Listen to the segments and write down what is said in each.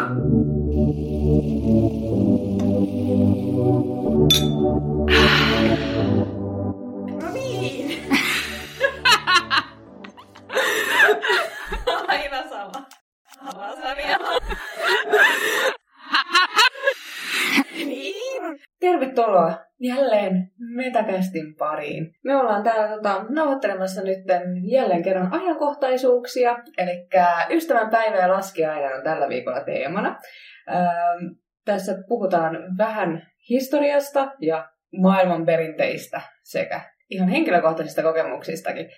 Thank you. Pariin. Me ollaan täällä tota, nauhoittelemassa nyt jälleen kerran ajankohtaisuuksia, eli ystävänpäivä ja laskiainen on tällä viikolla teemana. Ähm, tässä puhutaan vähän historiasta ja maailman perinteistä sekä ihan henkilökohtaisista kokemuksistakin.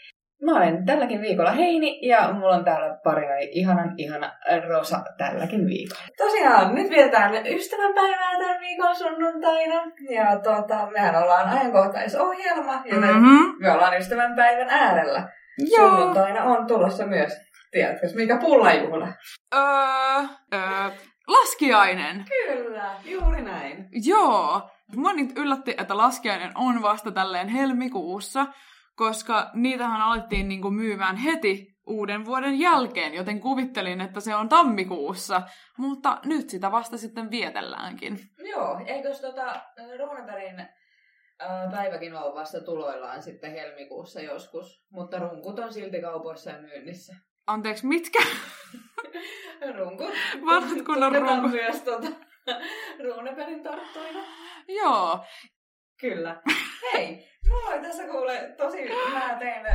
Mä olen tälläkin viikolla Heini ja mulla on täällä parina ihanan ihana Rosa tälläkin viikolla. Tosiaan, nyt vietetään ystävänpäivää tämän viikon sunnuntaina. Ja tota, mehän ollaan ajankohtaisohjelma, joten Mhm. me ollaan ystävänpäivän äärellä. Joo. Sunnuntaina on tulossa myös, tiedätkö, mikä pullajuhla? Öö, öö, laskiainen. Kyllä, juuri näin. Joo. Mua nyt yllätti, että laskiainen on vasta tälleen helmikuussa, koska niitähän alettiin niinku myymään heti uuden vuoden jälkeen, joten kuvittelin, että se on tammikuussa, mutta nyt sitä vasta sitten vietelläänkin. Joo, eikös tota Runebergin äh, päiväkin ole vasta tuloillaan sitten helmikuussa joskus, mutta runkut on silti kaupoissa ja myynnissä. Anteeksi, mitkä? Runkut. Vanhat kunnon runkut. myös tota, Runebergin torttuina. Joo. Kyllä. Hei, mulla oli tässä kuule tosi, mä tein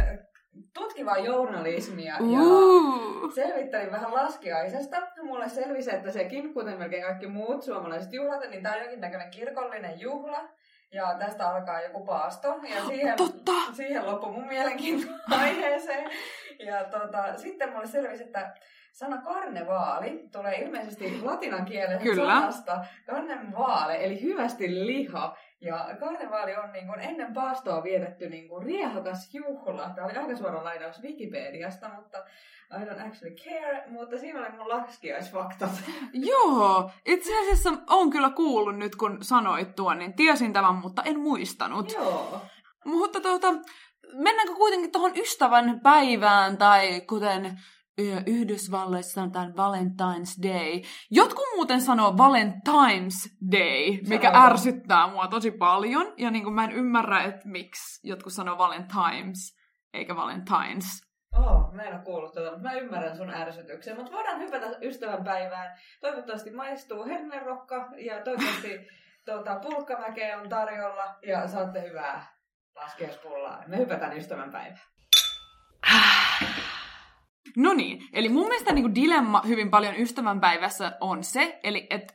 tutkivaa journalismia ja Uh. Selvittelin vähän laskiaisesta. Mulle selvisi, että sekin, kuten melkein kaikki muut suomalaiset juhlat, niin tämä on jonkinnäköinen kirkollinen juhla. Ja tästä alkaa joku paasto. Ja siihen, Totta. siihen loppui mun mielenkiinto aiheeseen. Ja tota, sitten mulle selvisi, että sana karnevaali tulee ilmeisesti latinan kielen sanasta karnevaale, eli hyvästi liha. Ja karnevaali on niin kuin ennen paastoa vietetty niin kuin riehakas juhla. Tämä oli aika suora lainaus Wikipediasta, mutta I don't actually care, mutta siinä oli mun laskiaisfaktat. Joo, itse asiassa on kyllä kuullut nyt, kun sanoit tuon, niin tiesin tämän, mutta en muistanut. Joo. Mutta tuota, mennäänkö kuitenkin tuohon ystävän päivään, tai kuten Yhdysvalloissa sanotaan Valentine's Day. Jotkut muuten sanoo Valentine's Day, mikä Sanoiko? ärsyttää mua tosi paljon, ja niin kuin mä en ymmärrä, että miksi jotkut sanoo Valentine's eikä Valentine's. Oh, mä en ole kuullut tätä, mutta mä ymmärrän sun ärsytyksen. Mutta voidaan hypätä ystävänpäivään. Toivottavasti maistuu hernerokka ja toivottavasti tuota, pulkkamäkeä on tarjolla ja saatte hyvää laskiaispullaa. Me hypätään ystävänpäivään. No niin, eli mun mielestä niin dilemma hyvin paljon ystävänpäivässä on se, eli että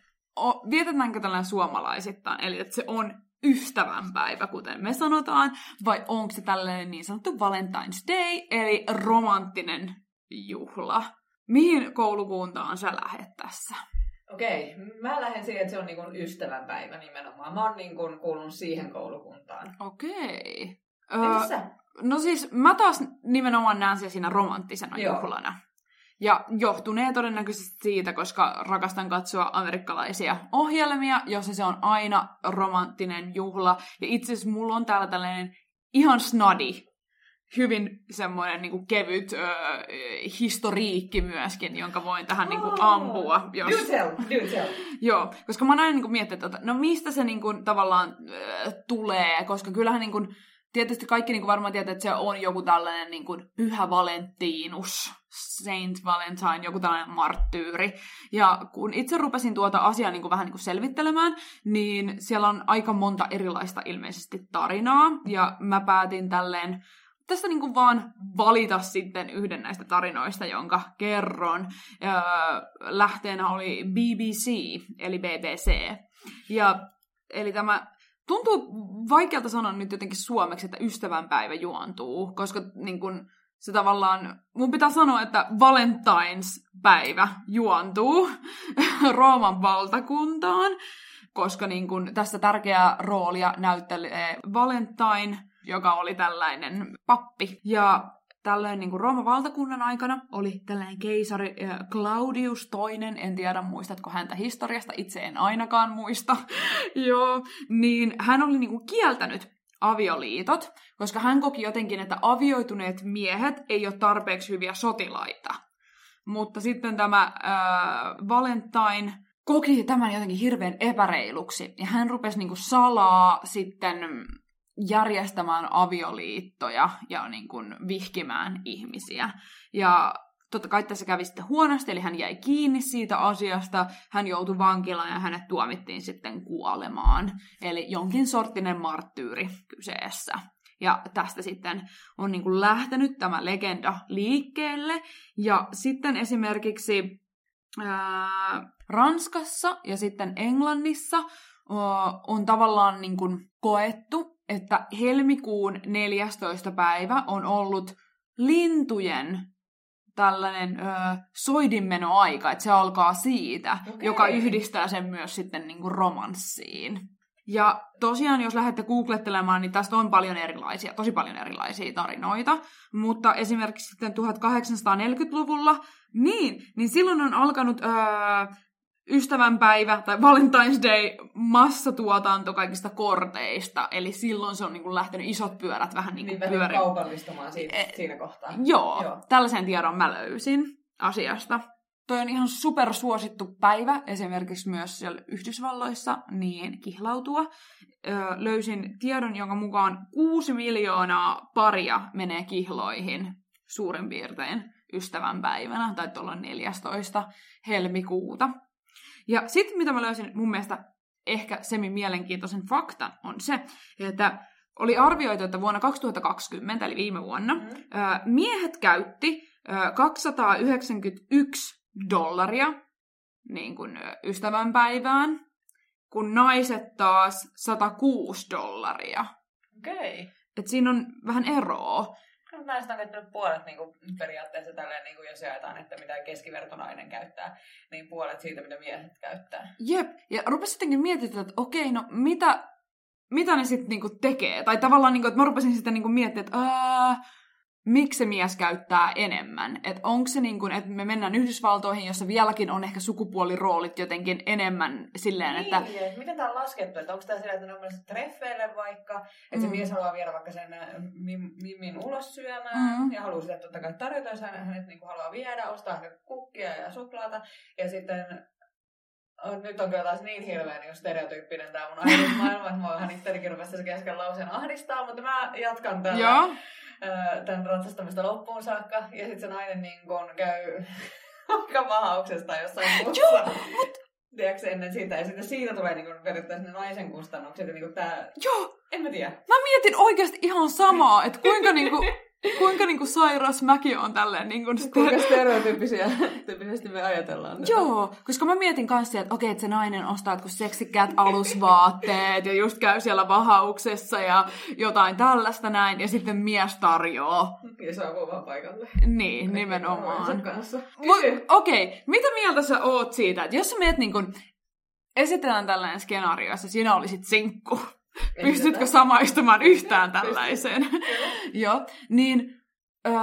vietetäänkö tällainen suomalaisittain, eli että se on ystävänpäivä, kuten me sanotaan, vai onko se tällainen niin sanottu Valentine's Day, eli romanttinen juhla. Mihin koulukuntaan sä lähet tässä? Okei, mä lähden siihen, että se on niin kuin ystävänpäivä nimenomaan. Mä oon niin kuin kuulunut siihen koulukuntaan. Okei. Entäs sä? No siis mä taas nimenomaan näen sen siinä romanttisena Joo. juhlana. Ja johtunee todennäköisesti siitä, koska rakastan katsoa amerikkalaisia ohjelmia, jossa se on aina romanttinen juhla. Ja itse asiassa mulla on täällä tällainen ihan snadi, hyvin semmoinen niin kevyt öö, historiikki myöskin, jonka voin tähän niin kuin, ampua. Jos... Do tell, do tell. Joo, koska mä oon aina niin kuin miettinyt, että no mistä se niin kuin, tavallaan tulee, koska kyllähän niin kuin, tietysti kaikki niin kuin varmaan tietää, että se on joku tällainen niin kuin, pyhä Valentinus, Saint Valentine, joku tällainen marttyyri. Ja kun itse rupesin tuota asiaa niin kuin, vähän niin kuin selvittelemään, niin siellä on aika monta erilaista ilmeisesti tarinaa, ja mä päätin tälleen tästä niin kuin vaan valita sitten yhden näistä tarinoista, jonka kerron. Öö, lähteenä oli BBC, eli BBC. Ja, eli tämä tuntuu vaikealta sanoa nyt jotenkin suomeksi, että ystävänpäivä juontuu, koska niin kun, se tavallaan, mun pitää sanoa, että Valentine's-päivä juontuu Rooman valtakuntaan, koska niin kun, tässä tärkeää roolia näyttelee Valentine, joka oli tällainen pappi. Ja tällöin niin kuin Rooman valtakunnan aikana oli tällainen keisari Claudius toinen, en tiedä muistatko häntä historiasta, itse en ainakaan muista, joo, niin hän oli niin kuin kieltänyt avioliitot, koska hän koki jotenkin, että avioituneet miehet ei ole tarpeeksi hyviä sotilaita. mutta sitten tämä äh, Valentine koki tämän jotenkin hirveän epäreiluksi, ja hän rupesi niinku salaa sitten järjestämään avioliittoja ja niin kuin vihkimään ihmisiä. Ja totta kai tässä kävi sitten huonosti, eli hän jäi kiinni siitä asiasta, hän joutui vankilaan ja hänet tuomittiin sitten kuolemaan. Eli jonkin sorttinen marttyyri kyseessä. Ja tästä sitten on niin kuin lähtenyt tämä legenda liikkeelle. Ja sitten esimerkiksi ää, Ranskassa ja sitten Englannissa on tavallaan niin kuin koettu, että helmikuun 14. päivä on ollut lintujen tällainen ö, soidinmenoaika, että se alkaa siitä, okay. joka yhdistää sen myös sitten niin kuin romanssiin. Ja tosiaan, jos lähdette googlettelemaan, niin tästä on paljon erilaisia, tosi paljon erilaisia tarinoita. Mutta esimerkiksi sitten 1840-luvulla, niin, niin silloin on alkanut öö, ystävänpäivä tai Valentine's Day massatuotanto kaikista korteista. Eli silloin se on niin kuin lähtenyt isot pyörät vähän niin kuin niin, pyörin. kaupallistumaan siitä, e- siinä kohtaa. Joo, Joo, tällaisen tiedon mä löysin asiasta. Toi on ihan supersuosittu päivä, esimerkiksi myös siellä Yhdysvalloissa, niin kihlautua. Öö, löysin tiedon, jonka mukaan 6 miljoonaa paria menee kihloihin suurin piirtein ystävänpäivänä, tai tuolla 14. helmikuuta. Ja sitten mitä mä löysin mun mielestä ehkä semi-mielenkiintoisen faktan on se, että oli arvioitu, että vuonna 2020, eli viime vuonna, mm. miehet käytti 291 dollaria niin kuin ystävänpäivään, kun naiset taas 106 dollaria. Okei. Okay. Et siinä on vähän eroa. Näistä on käyttänyt puolet niin kuin, periaatteessa tälleen, niin kuin, jos jaetaan, että mitä keskivertonainen käyttää, niin puolet siitä, mitä miehet käyttää. Jep, ja rupesin sittenkin miettimään, että okei, no mitä, mitä ne sitten niinku tekee? Tai tavallaan, niinku, että mä rupesin sitten niinku miettimään, että miksi se mies käyttää enemmän. Että onko se niin kuin, että me mennään Yhdysvaltoihin, jossa vieläkin on ehkä sukupuoliroolit jotenkin enemmän silleen, niin, että... Niin, miten tämä on laskettu? Että onko tämä sillä, että ne on treffeille vaikka, että mm. se mies haluaa viedä vaikka sen äh, Mimin ulos syömään mm. ja haluaa sitä totta kai tarjota, jos hän, hänet niin kuin haluaa viedä, ostaa kukkia ja suklaata ja sitten on, nyt on kyllä taas niin hirveän niin stereotyyppinen tämä mun ajatusmaailma, että mä vähän ittenikin rupesi kesken lauseen ahdistaa, mutta mä jatkan tällä. Joo tämän ratsastamista loppuun saakka. Ja sitten se nainen niin kun käy vaikka vahauksesta jossain muussa. Tiedätkö, ennen sitä. Ja sitten siitä tulee niin periaatteessa ne naisen kustannukset. Ja niin tää... Joo. En mä tiedä. Mä mietin oikeasti ihan samaa, että kuinka niinku kuinka niinku sairas mäkin on tälleen niinku... Kuinka stereotyyppisiä tyyppisesti me ajatellaan tätä. Joo, koska mä mietin kanssa, että okei, että se nainen ostaa kun seksikkäät alusvaatteet ja just käy siellä vahauksessa ja jotain tällaista näin, ja sitten mies tarjoaa. Ja saapuu vaan paikalle. Niin, nimenomaan. Okei, okay, mitä mieltä sä oot siitä, että jos sä meet niinku, esitellään tällainen skenaario, jossa sinä olisit sinkku, Pystytkö samaistumaan yhtään tällaiseen? Joo, niin öö,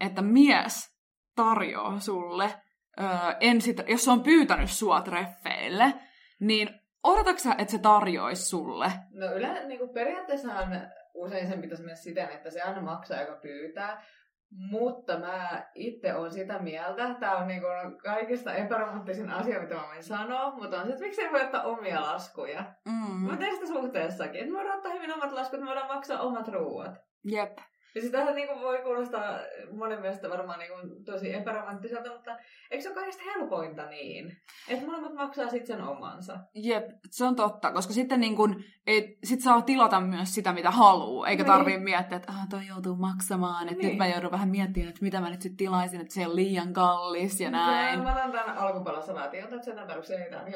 että mies tarjoaa sulle, öö, ensi, jos se on pyytänyt sua treffeille, niin odotaksa, että se tarjoaisi sulle? No yleensä niin periaatteessahan usein sen pitäisi mennä siten, että se aina maksaa, joka pyytää. Mutta mä itse olen sitä mieltä, tämä on niinku kaikista epäromanttisin asia, mitä mä voin sanoa, mutta on se, että miksi ei voi ottaa omia laskuja. Mm. Mä teen sitä suhteessakin, että me voidaan ottaa hyvin omat laskut, me voidaan maksaa omat ruuat. Jep. Ja siis tähän niin voi kuulostaa monen mielestä varmaan niin tosi epäromanttiselta, mutta eikö se ole kaikista helpointa niin? Että molemmat maksaa sitten sen omansa. Jep, se on totta, koska sitten niin kun, et, sit saa tilata myös sitä, mitä haluaa, eikä niin. tarvii miettiä, että ah, toi joutuu maksamaan, että niin. nyt mä joudun vähän miettimään, että mitä mä nyt sitten tilaisin, että se on liian kallis ja näin. Ja mä otan tämän alkupalassalaatin, otat sen tarvitsen ei tämän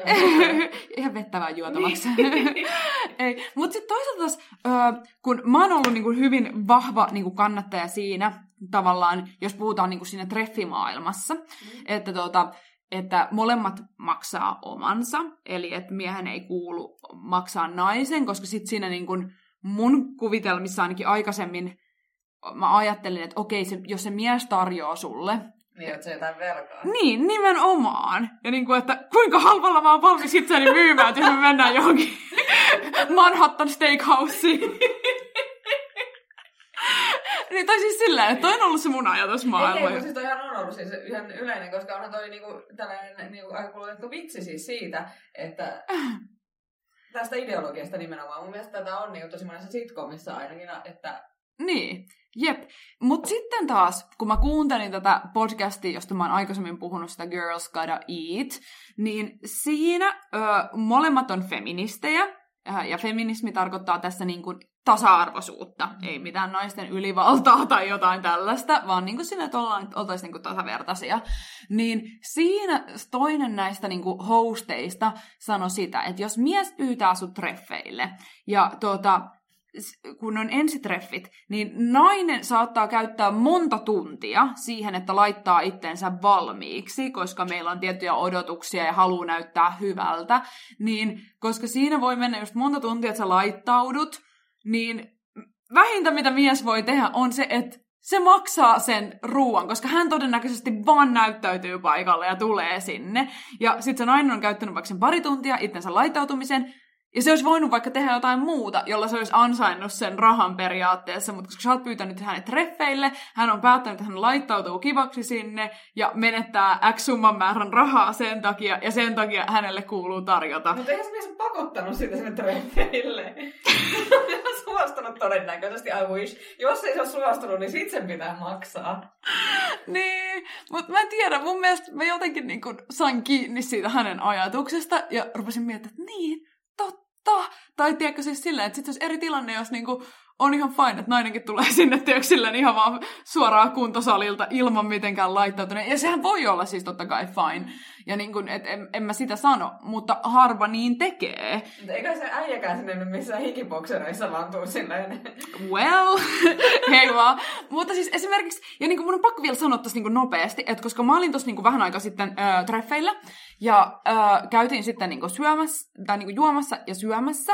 ihan vettävää juotavaksi. Niin. ei, mutta sitten toisaalta taas, äh, kun mä oon ollut niin kuin hyvin vahva niin kuin kannattaja siinä, tavallaan, jos puhutaan niin kuin siinä treffimaailmassa, mm. että, tuota, että molemmat maksaa omansa, eli että miehen ei kuulu maksaa naisen, koska sitten siinä niin kuin mun kuvitelmissa ainakin aikaisemmin mä ajattelin, että okei, se, jos se mies tarjoaa sulle, niin, että se jotain velkaa. Niin, nimenomaan. Ja niin kuin, että kuinka halvalla mä oon valmis itseäni myymään, että jos me mennään johonkin Manhattan Steakhouseen. Niin, tai siis silleen, että toi on ollut se mun ajatusmaailma. Ei, ei, siis toihan on ollut siis ihan yleinen, koska onhan toi niinku, tällainen niinku, aika kulutettu vitsi siis siitä, että tästä ideologiasta nimenomaan. Mun mielestä tätä on niin tosi monessa sitcomissa ainakin, että niin, jep. Mutta sitten taas, kun mä kuuntelin tätä podcastia, josta mä oon aikaisemmin puhunut sitä Girls Gotta Eat, niin siinä ö, molemmat on feministejä, ja feminismi tarkoittaa tässä niin kuin tasa-arvoisuutta, ei mitään naisten ylivaltaa tai jotain tällaista, vaan niin kuin sillä, että ollaan, oltaisiin niin kuin tasavertaisia. Niin siinä toinen näistä niin kuin hosteista sanoi sitä, että jos mies pyytää sut treffeille, ja tuota, kun on ensitreffit, niin nainen saattaa käyttää monta tuntia siihen, että laittaa itsensä valmiiksi, koska meillä on tiettyjä odotuksia ja haluaa näyttää hyvältä, niin koska siinä voi mennä just monta tuntia, että sä laittaudut, niin vähintä mitä mies voi tehdä on se, että se maksaa sen ruoan, koska hän todennäköisesti vaan näyttäytyy paikalle ja tulee sinne. Ja sitten se nainen on käyttänyt vaikka sen pari tuntia itsensä laittautumisen, ja se olisi voinut vaikka tehdä jotain muuta, jolla se olisi ansainnut sen rahan periaatteessa, mutta koska sä oot pyytänyt hänet treffeille, hän on päättänyt, että hän laittautuu kivaksi sinne ja menettää X summan määrän rahaa sen takia, ja sen takia hänelle kuuluu tarjota. Mutta eihän se pakottanut sitä sinne treffeille. on suostunut todennäköisesti, I wish. Jos ei se ole suostunut, niin sit sen pitää maksaa. niin, mutta mä en tiedä, mun mielestä mä jotenkin niin sain kiinni siitä hänen ajatuksesta, ja rupesin miettimään, että niin, totta totta. Tai tiedätkö siis silleen, että sitten olisi eri tilanne, jos niinku on ihan fine, että nainenkin tulee sinne, tiedätkö, ihan vaan suoraan kuntosalilta ilman mitenkään laittautuneen. Ja sehän voi olla siis totta kai fine. Ja niin kuin, et en, en mä sitä sano, mutta harva niin tekee. Eikä se äijäkään sinne nyt missään hikiboksereissa vaan tuu silleen. Well, hei vaan. Mutta siis esimerkiksi, ja niin kuin mun on pakko vielä sanoa tässä niin nopeasti, että koska mä olin tuossa niin vähän aikaa sitten äh, treffeillä, ja äh, käytiin sitten niin syömässä, tai niin juomassa ja syömässä,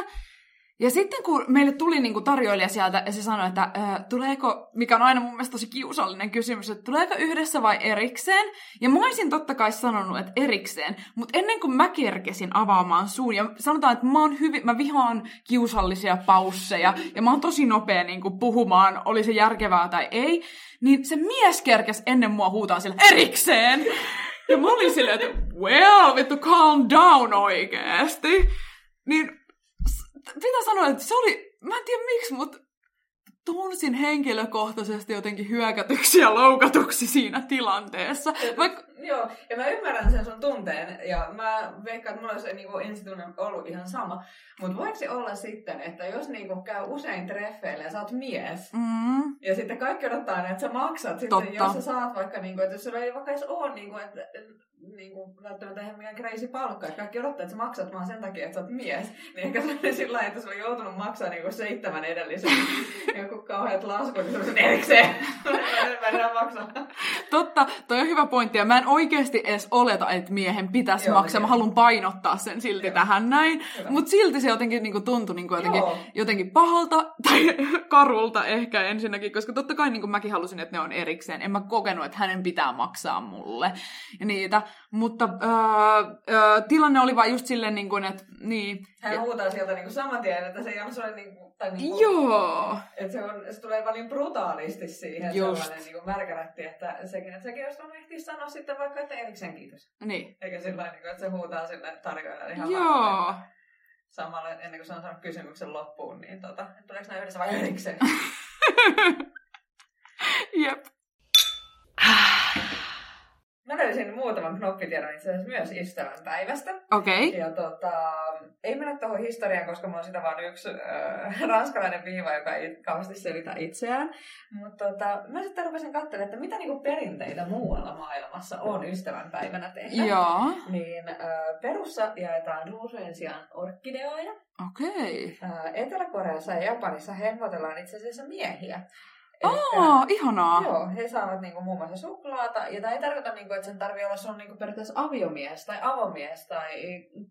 ja sitten kun meille tuli niin kuin tarjoilija sieltä ja se sanoi, että äh, tuleeko, mikä on aina mun mielestä tosi kiusallinen kysymys, että tuleeko yhdessä vai erikseen? Ja mä olisin totta kai sanonut, että erikseen, mutta ennen kuin mä kerkesin avaamaan suun, ja sanotaan, että mä, oon hyvin, mä vihaan kiusallisia pausseja, ja mä oon tosi nopea niin kuin puhumaan, oli se järkevää tai ei, niin se mies kerkes ennen mua huutaa sille erikseen! Ja mä olin silleen, että well, vittu calm down oikeesti. Niin pitää sanoa, että se oli, mä en tiedä miksi, mutta tunsin henkilökohtaisesti jotenkin hyökätyksi ja loukatuksi siinä tilanteessa. Vaikka... Joo, ja mä ymmärrän sen sun tunteen, ja mä veikkaan, että mulla olisi niin ensitunne ollut ihan sama. Mutta voiko se olla sitten, että jos niin käy usein treffeille ja sä oot mies, mm. ja sitten kaikki odottaa, että sä maksat, sitten jos sä saat vaikka, niin kuin, että jos sulla ei vaikka edes ole, niin kuin, että niin kuin, välttämättä ihan mikään crazy palkka, että kaikki odottaa, että sä maksat vaan sen takia, että sä oot mies. Niin ehkä se oli sillä että sä oli joutunut maksaa niin kuin seitsemän edellisen joku kauheat laskut, niin se erikseen. mä maksaa. Totta, toi on hyvä pointti, ja mä en oikeasti edes oleta, että miehen pitäisi Joo, maksaa. Mä haluan painottaa sen silti Joo. tähän näin. Mutta silti se jotenkin niin kuin, tuntui niin kuin, jotenkin, jotenkin pahalta tai karulta ehkä ensinnäkin, koska totta kai niin kuin mäkin halusin, että ne on erikseen. En mä kokenut, että hänen pitää maksaa mulle ja niitä. Mutta öö, öö, tilanne oli vaan just silleen, niin kuin, että niin. Hän huutaa sieltä niin kuin saman tien, että se ei ole sellainen niin kuin, tai niin kuin, Joo. Että se, on, se tulee paljon brutaalisti siihen just. sellainen niin kuin märkärätti, että sekin, että sekin olisi ehtiä sanoa sitten vaikka, että erikseen kiitos. Niin. Eikä sillä niin kuin, että se huutaa sille tarjoajalle ihan Joo. Vaan, Samalla ennen kuin se on saanut kysymyksen loppuun, niin tota, tuleeko nämä yhdessä vai erikseen? Jep. Mä löysin muutaman knoppitiedon itse asiassa myös ystävänpäivästä. Okei. Okay. Ja tota, ei mennä tuohon historiaan, koska mulla on sitä vaan yksi äh, ranskalainen viiva, joka ei kauheasti selitä itseään. Mutta tota, mä sitten rupesin katselemaan, että mitä niinku perinteitä muualla maailmassa on ystävänpäivänä tehdä. Joo. Niin äh, Perussa jaetaan ruusujen sijaan orkideoja. Okei. Okay. Äh, Etelä-Koreassa ja Japanissa hemmotellaan itse asiassa miehiä. Aa, ihanaa. Joo, he saavat niinku muun muassa suklaata. Ja tämä ei tarkoita, niinku, että sen tarvii olla sun niinku periaatteessa aviomies tai avomies tai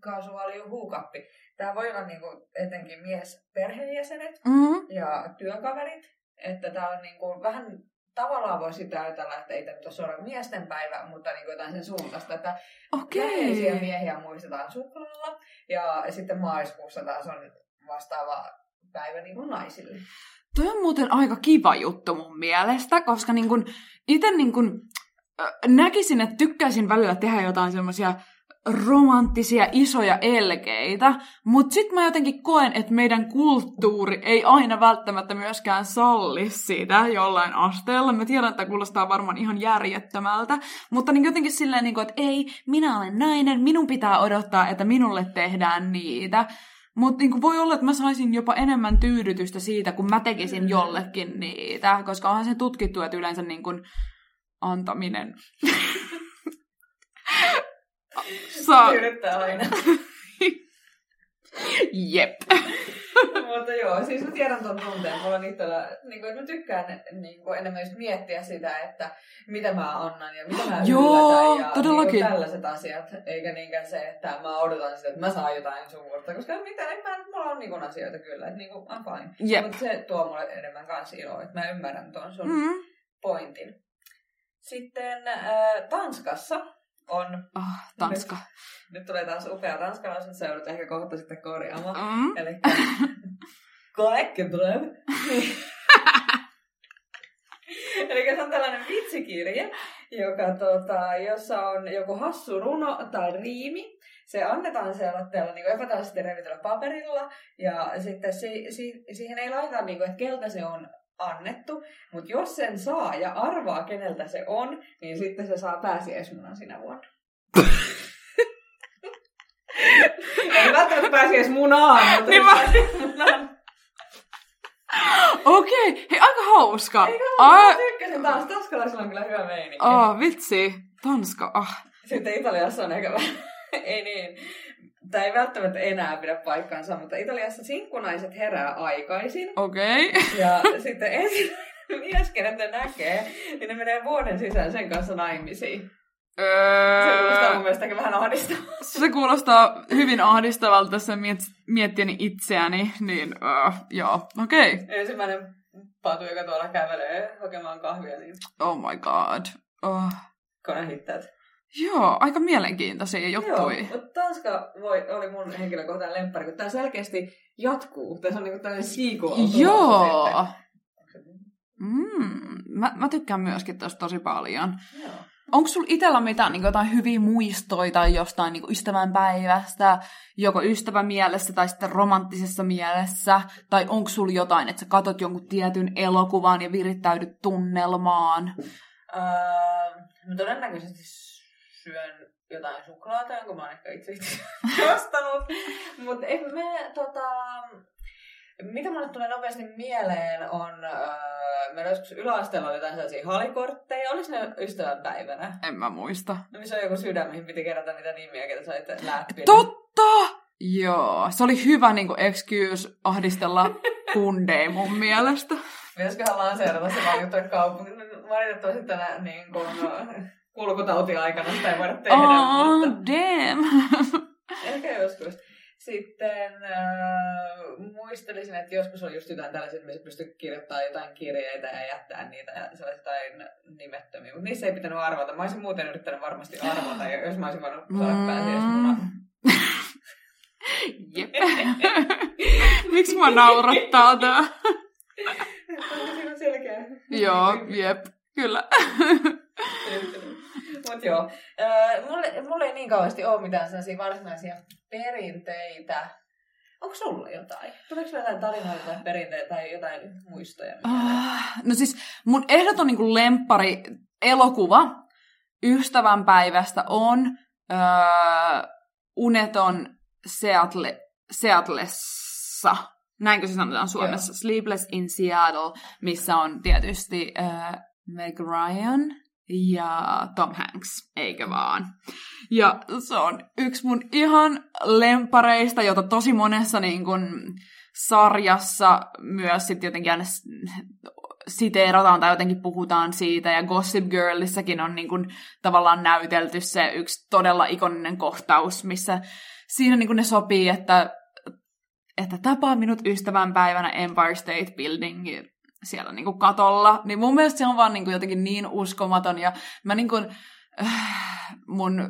kasuaali huukappi. Tämä voi olla niinku etenkin mies perheenjäsenet mm-hmm. ja työkaverit. Että tämä on niinku vähän tavallaan voi sitä ajatella, että ei tämä nyt ole suoraan miesten päivä, mutta niin jotain sen suuntaista, että okay. läheisiä miehiä muistetaan suklaalla, ja sitten maaliskuussa taas on vastaava päivä niin kuin naisille. Toi on muuten aika kiva juttu mun mielestä, koska niin kun, itse niin kun, näkisin, että tykkäisin välillä tehdä jotain semmoisia romanttisia isoja elkeitä, mutta sitten mä jotenkin koen, että meidän kulttuuri ei aina välttämättä myöskään salli sitä jollain asteella. Mä tiedän, että kuulostaa varmaan ihan järjettömältä, mutta niin jotenkin silleen, niin kuin, että ei, minä olen nainen, minun pitää odottaa, että minulle tehdään niitä. Mutta niin voi olla, että mä saisin jopa enemmän tyydytystä siitä, kun mä tekisin jollekin niitä, koska onhan se tutkittu, että yleensä niin kuin antaminen Saa... Yrittää aina. Jep. Mutta joo, siis mä tiedän tuon tunteen. Mulla on itsellä, niin kuin, että mä tykkään niin kuin, enemmän just miettiä sitä, että mitä mä annan ja mitä mä joo, ja todellakin. Niin kuin, tällaiset asiat. Eikä niinkään se, että mä odotan sitä, että mä saan jotain suurta. Koska mitä, en mä, mulla on niin kuin, asioita kyllä, että niin kuin, I'm fine. Mutta se tuo mulle enemmän kanssa iloa, että mä ymmärrän tuon sun mm. pointin. Sitten äh, Tanskassa on... Oh, Tanska. Nyt, nyt tulee taas upea ranskalaisuus, mutta se joudut ehkä kohta sitten korjaamaan. Mm. Eli Kaikkebröv. Eli se on tällainen vitsikirje, joka, tota, jossa on joku hassu runo tai riimi. Se annetaan sellaisella niin epätavallisesti revitellä paperilla, ja sitten si, si, siihen ei laita, niin kuin, että keltä se on annettu, mutta jos sen saa ja arvaa, keneltä se on, niin sitten se saa pääsiäismunan sinä vuonna. Ei välttämättä pääsiäismunaan, mutta niin mä... Okei, okay. hei aika hauska. Eikö mä tykkäsin taas. Tanskalaisilla on kyllä hyvä meininki. Oh, vitsi. Tanska, ah. Sitten Italiassa on ehkä vähän, ei niin, tämä ei välttämättä enää pidä paikkaansa, mutta Italiassa sinkkunaiset herää aikaisin. Okei. Okay. Ja sitten ensin mies, kenet ne näkee, niin ne menee vuoden sisään sen kanssa naimisiin. Öö... Se kuulostaa mun mielestä vähän ahdistavalta. Se kuulostaa hyvin ahdistavalta tässä miet- miettieni itseäni, niin uh, joo, okei. Okay. Ensimmäinen patu, joka tuolla kävelee hakemaan kahvia, niin... Oh my god. Oh. Konehittäät. Joo, aika mielenkiintoisia juttuja. Joo, mutta Tanska voi, oli mun henkilökohtainen lemppari, kun tämä selkeästi jatkuu. Tässä on niinku tällainen sequel. Joo. Mm, mä, mä tykkään myöskin tosta tosi paljon. Joo. Onko sulla itsellä mitään niin jotain hyviä muistoja tai jostain niin ystävänpäivästä, joko ystävän mielessä tai sitten romanttisessa mielessä? Tai onko sulla jotain, että sä katot jonkun tietyn elokuvan ja virittäydyt tunnelmaan? Öö, mä todennäköisesti syön jotain suklaata, jonka mä oon ehkä itse ostanut. Mutta me tota, mitä mulle tulee nopeasti mieleen on, öö, meillä joskus yläasteella oli jotain sellaisia halikortteja. Oliko ne ystävänpäivänä? En mä muista. No missä on joku sydän, mihin piti kerätä niitä nimiä, ketä sait läpi. Totta! Joo, se oli hyvä niin kuin excuse ahdistella kundeja mun mielestä. Pitäisiköhän lanseerata se vaan juttu kaupunki. Valitettavasti tänä niin kuin, kulkutauti-aikana sitä ei voida tehdä. Oh, mutta... damn! Ehkä joskus. Sitten äh, muistelisin, että joskus oli just jotain tällaisia, että me pystyi kirjoittamaan jotain kirjeitä ja jättää niitä ja sellaisia nimettömiä. Mutta niissä ei pitänyt arvata. Mä olisin muuten yrittänyt varmasti arvata, jos mä olisin voinut saada mm. pääsiäismunat. Jep. Miksi mä naurattaa tää? Tämä on selkeä. Joo, jep, kyllä. Mutta joo, äh, mulle, mulle ei niin kauheasti ole mitään sellaisia varsinaisia perinteitä. Onko sulla jotain? Tuleeko jotain tarinoita tai perinteitä tai jotain muistoja? Uh, no siis mun ehdoton niin lempari elokuva ystävänpäivästä on öö, Uneton Seattle, Seattlessa. Näinkö se sanotaan Suomessa? Joo. Sleepless in Seattle, missä on tietysti öö, Meg Ryan ja Tom Hanks, eikä vaan. Ja se on yksi mun ihan lempareista, jota tosi monessa niin kun, sarjassa myös sitten jotenkin aina siteerataan tai jotenkin puhutaan siitä, ja Gossip Girlissäkin on niin kun, tavallaan näytelty se yksi todella ikoninen kohtaus, missä siinä niin kun ne sopii, että, että tapaa minut ystävänpäivänä Empire State Building siellä niin kuin katolla, niin mun mielestä se on vaan niin kuin jotenkin niin uskomaton, ja mä niin kuin, äh, mun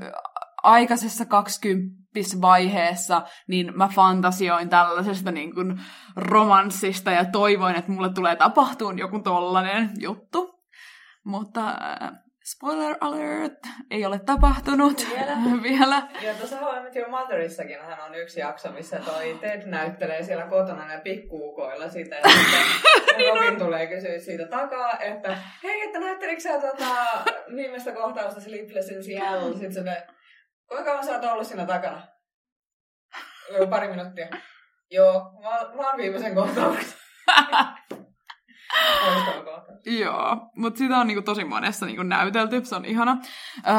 aikaisessa 20 vaiheessa, niin mä fantasioin tällaisesta niin kuin romanssista ja toivoin, että mulle tulee tapahtuun joku tollanen juttu. Mutta äh, spoiler alert, ei ole tapahtunut vielä. vielä. Ja tuossa How I Motherissakin hän on yksi jakso, missä toi Ted näyttelee siellä kotona ne pikkuukoilla sitä. Ja niin Robin tulee kysyä siitä takaa, että hei, että näyttelikö sä tota, viimeistä kohtausta Sleepless in Seattle? Sitten se kuinka kauan sä oot ollut siinä takana? Joku pari minuuttia. Joo, mä, mä oon viimeisen kohtauksen. Joo, mutta sitä on niinku tosi monessa niinku näytelty, se on ihana. Öö,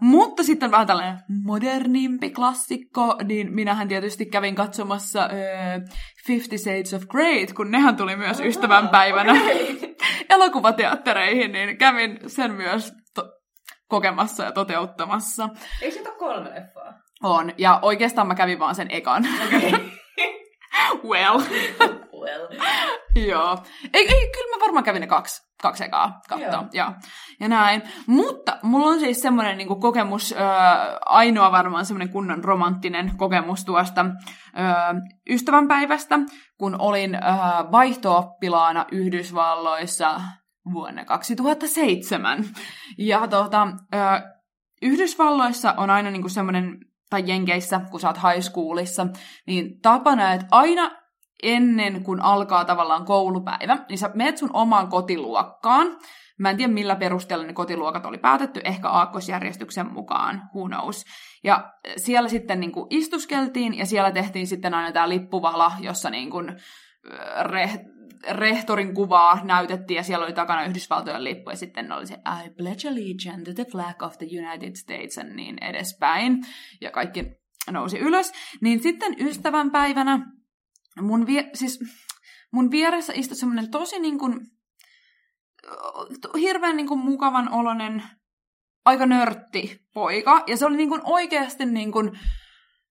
mutta sitten vähän tällainen modernimpi klassikko, niin minähän tietysti kävin katsomassa öö, Fifty Shades of Grey, kun nehän tuli myös ystävänpäivänä okay. elokuvateattereihin, niin kävin sen myös to- kokemassa ja toteuttamassa. Eikö siitä ole kolme leffaa? On, ja oikeastaan mä kävin vaan sen ekan. Okay. well. well. Joo. Ei, ei, kyllä varmaan kävin ne kaksi, kaksi ekaa katsoa. Ja, ja näin. Mutta mulla on siis semmoinen niin kokemus, ö, ainoa varmaan semmoinen kunnon romanttinen kokemus tuosta ö, ystävänpäivästä, kun olin ö, vaihto-oppilaana Yhdysvalloissa vuonna 2007. Ja tota, ö, Yhdysvalloissa on aina niin semmoinen tai Jenkeissä, kun sä oot high schoolissa, niin tapana, että aina ennen kuin alkaa tavallaan koulupäivä, niin sä meet sun omaan kotiluokkaan. Mä en tiedä, millä perusteella ne kotiluokat oli päätetty, ehkä aakkosjärjestyksen mukaan, who knows. Ja siellä sitten niin kuin istuskeltiin, ja siellä tehtiin sitten aina tämä lippuvala, jossa niin kuin re- rehtorin kuvaa näytettiin, ja siellä oli takana Yhdysvaltojen lippu, ja sitten oli se I pledge allegiance to the flag of the United States, ja niin edespäin. Ja kaikki nousi ylös. Niin sitten ystävänpäivänä mun, vie, siis, mun vieressä istui semmoinen tosi niin kuin, hirveän niin kuin mukavan oloinen, aika nörtti poika. Ja se oli niin kuin oikeasti niin kuin,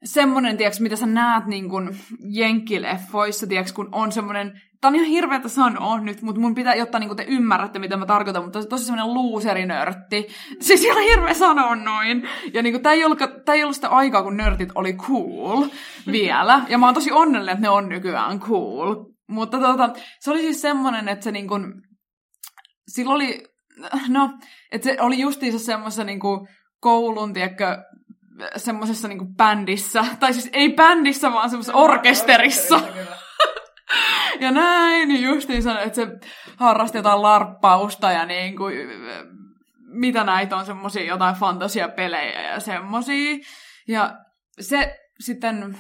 semmoinen, tiiäks, mitä sä näet niin kuin jenkkileffoissa, tiiäks, kun on semmoinen, tää on ihan hirveätä sanoa nyt, mutta mun pitää, jotta niin te ymmärrätte, mitä mä tarkoitan, mutta tosi semmoinen looserinörtti. Siis ihan hirveä sanoa noin. Ja niin kuin, tää, ei ollut, tää ei ollut sitä aikaa, kun nörtit oli cool vielä. Ja mä oon tosi onnellinen, että ne on nykyään cool. Mutta tota, se oli siis semmoinen, että se niin kuin, sillä oli, no, että se oli justiinsa semmoisessa niin koulun, tiedätkö, semmoisessa niinku bändissä, tai siis ei bändissä, vaan semmoisessa orkesterissa. orkesterissa ja näin, niin justiin sanoi, että se harrasti jotain larppausta ja niin kuin, mitä näitä on semmoisia jotain fantasiapelejä ja semmoisia. Ja se sitten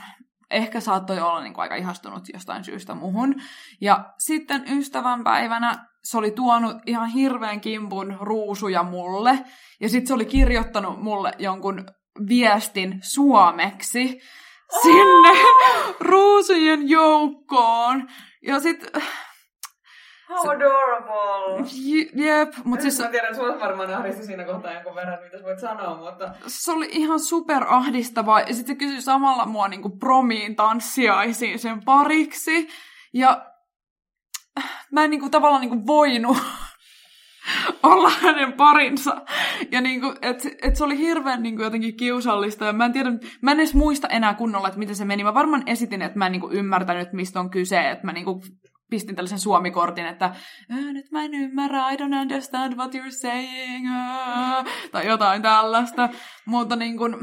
ehkä saattoi olla niin kuin aika ihastunut jostain syystä muhun. Ja sitten ystävänpäivänä se oli tuonut ihan hirveän kimpun ruusuja mulle. Ja sitten se oli kirjoittanut mulle jonkun viestin suomeksi sinne ruusujen joukkoon. Ja sitten How adorable! Jep, mutta siis... Mä tiedän, että sulla varmaan ahdisti siinä kohtaa jonkun verran, mitä voit sanoa, mutta... Se oli ihan super ahdistava, ja sitten se kysyi samalla mua niinku promiin tanssiaisiin sen pariksi, ja mä en niinku tavallaan niinku voinut olla hänen parinsa. Ja niinku, et, et se oli hirveän niinku jotenkin kiusallista. Ja mä en tiedä, mä en edes muista enää kunnolla, että miten se meni. Mä varmaan esitin, että mä en niinku ymmärtänyt, mistä on kyse. Että mä niinku pistin tällaisen suomikortin, että nyt mä en ymmärrä, I don't understand what you're saying, tai jotain tällaista. Mutta niin kuin,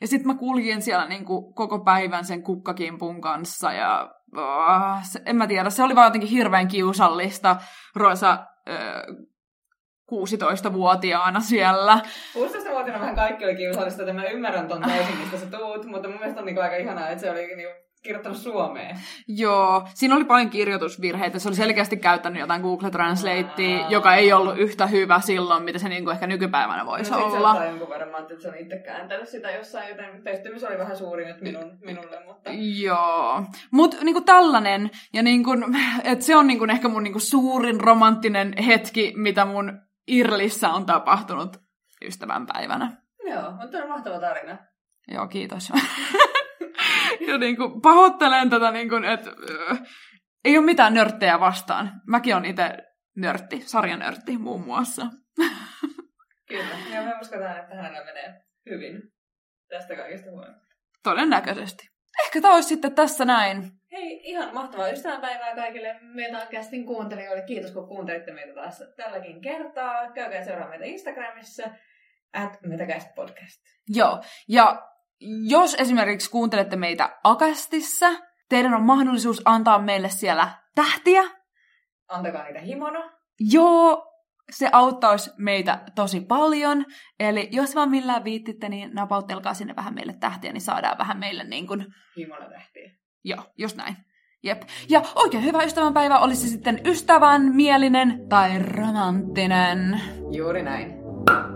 ja sitten mä kuljin siellä niin kuin koko päivän sen kukkakimpun kanssa, ja en mä tiedä, se oli vaan jotenkin hirveän kiusallista. Rosa 16-vuotiaana siellä. 16-vuotiaana vähän kaikki oli kiusallista, että mä ymmärrän ton täysin, mistä sä tuut, mutta mun mielestä on niin aika ihanaa, että se oli niin kirjoittanut suomeen. Joo, siinä oli paljon kirjoitusvirheitä. Se oli selkeästi käyttänyt jotain Google Translatea, joka ei ollut yhtä hyvä silloin, mitä se niinku ehkä nykypäivänä voisi no, olla. No jonkun verran, että se on itse kääntänyt sitä jossain, joten pettymys oli vähän suuri nyt minun, minulle. Mutta... Joo, mutta niinku tällainen, ja niinku, et se on niinku ehkä mun niinku suurin romanttinen hetki, mitä mun Irlissä on tapahtunut ystävänpäivänä. Joo, mutta on mahtava tarina. Joo, kiitos. ja niin kuin, pahoittelen tätä, niin kuin, että äh, ei ole mitään nörttejä vastaan. Mäkin on itse nörtti, sarjanörtti muun muassa. Kyllä, ja me uskotaan, että hänellä menee hyvin tästä kaikesta huolimatta. Todennäköisesti. Ehkä tämä olisi sitten tässä näin. Hei, ihan mahtavaa ystävänpäivää kaikille Metakästin kuuntelijoille. Kiitos, kun kuuntelitte meitä taas tälläkin kertaa. Käykää seuraa meitä Instagramissa, at Metakäst Podcast. Joo, ja jos esimerkiksi kuuntelette meitä Akastissa, teidän on mahdollisuus antaa meille siellä tähtiä. Antakaa niitä himona. Joo, se auttaisi meitä tosi paljon. Eli jos vaan millään viittitte, niin napauttelkaa sinne vähän meille tähtiä, niin saadaan vähän meille niin kuin... Himona tähtiä. Joo, just näin. Jep. Ja oikein hyvä ystävänpäivä olisi sitten ystävän mielinen tai romanttinen. Juuri näin. Ah.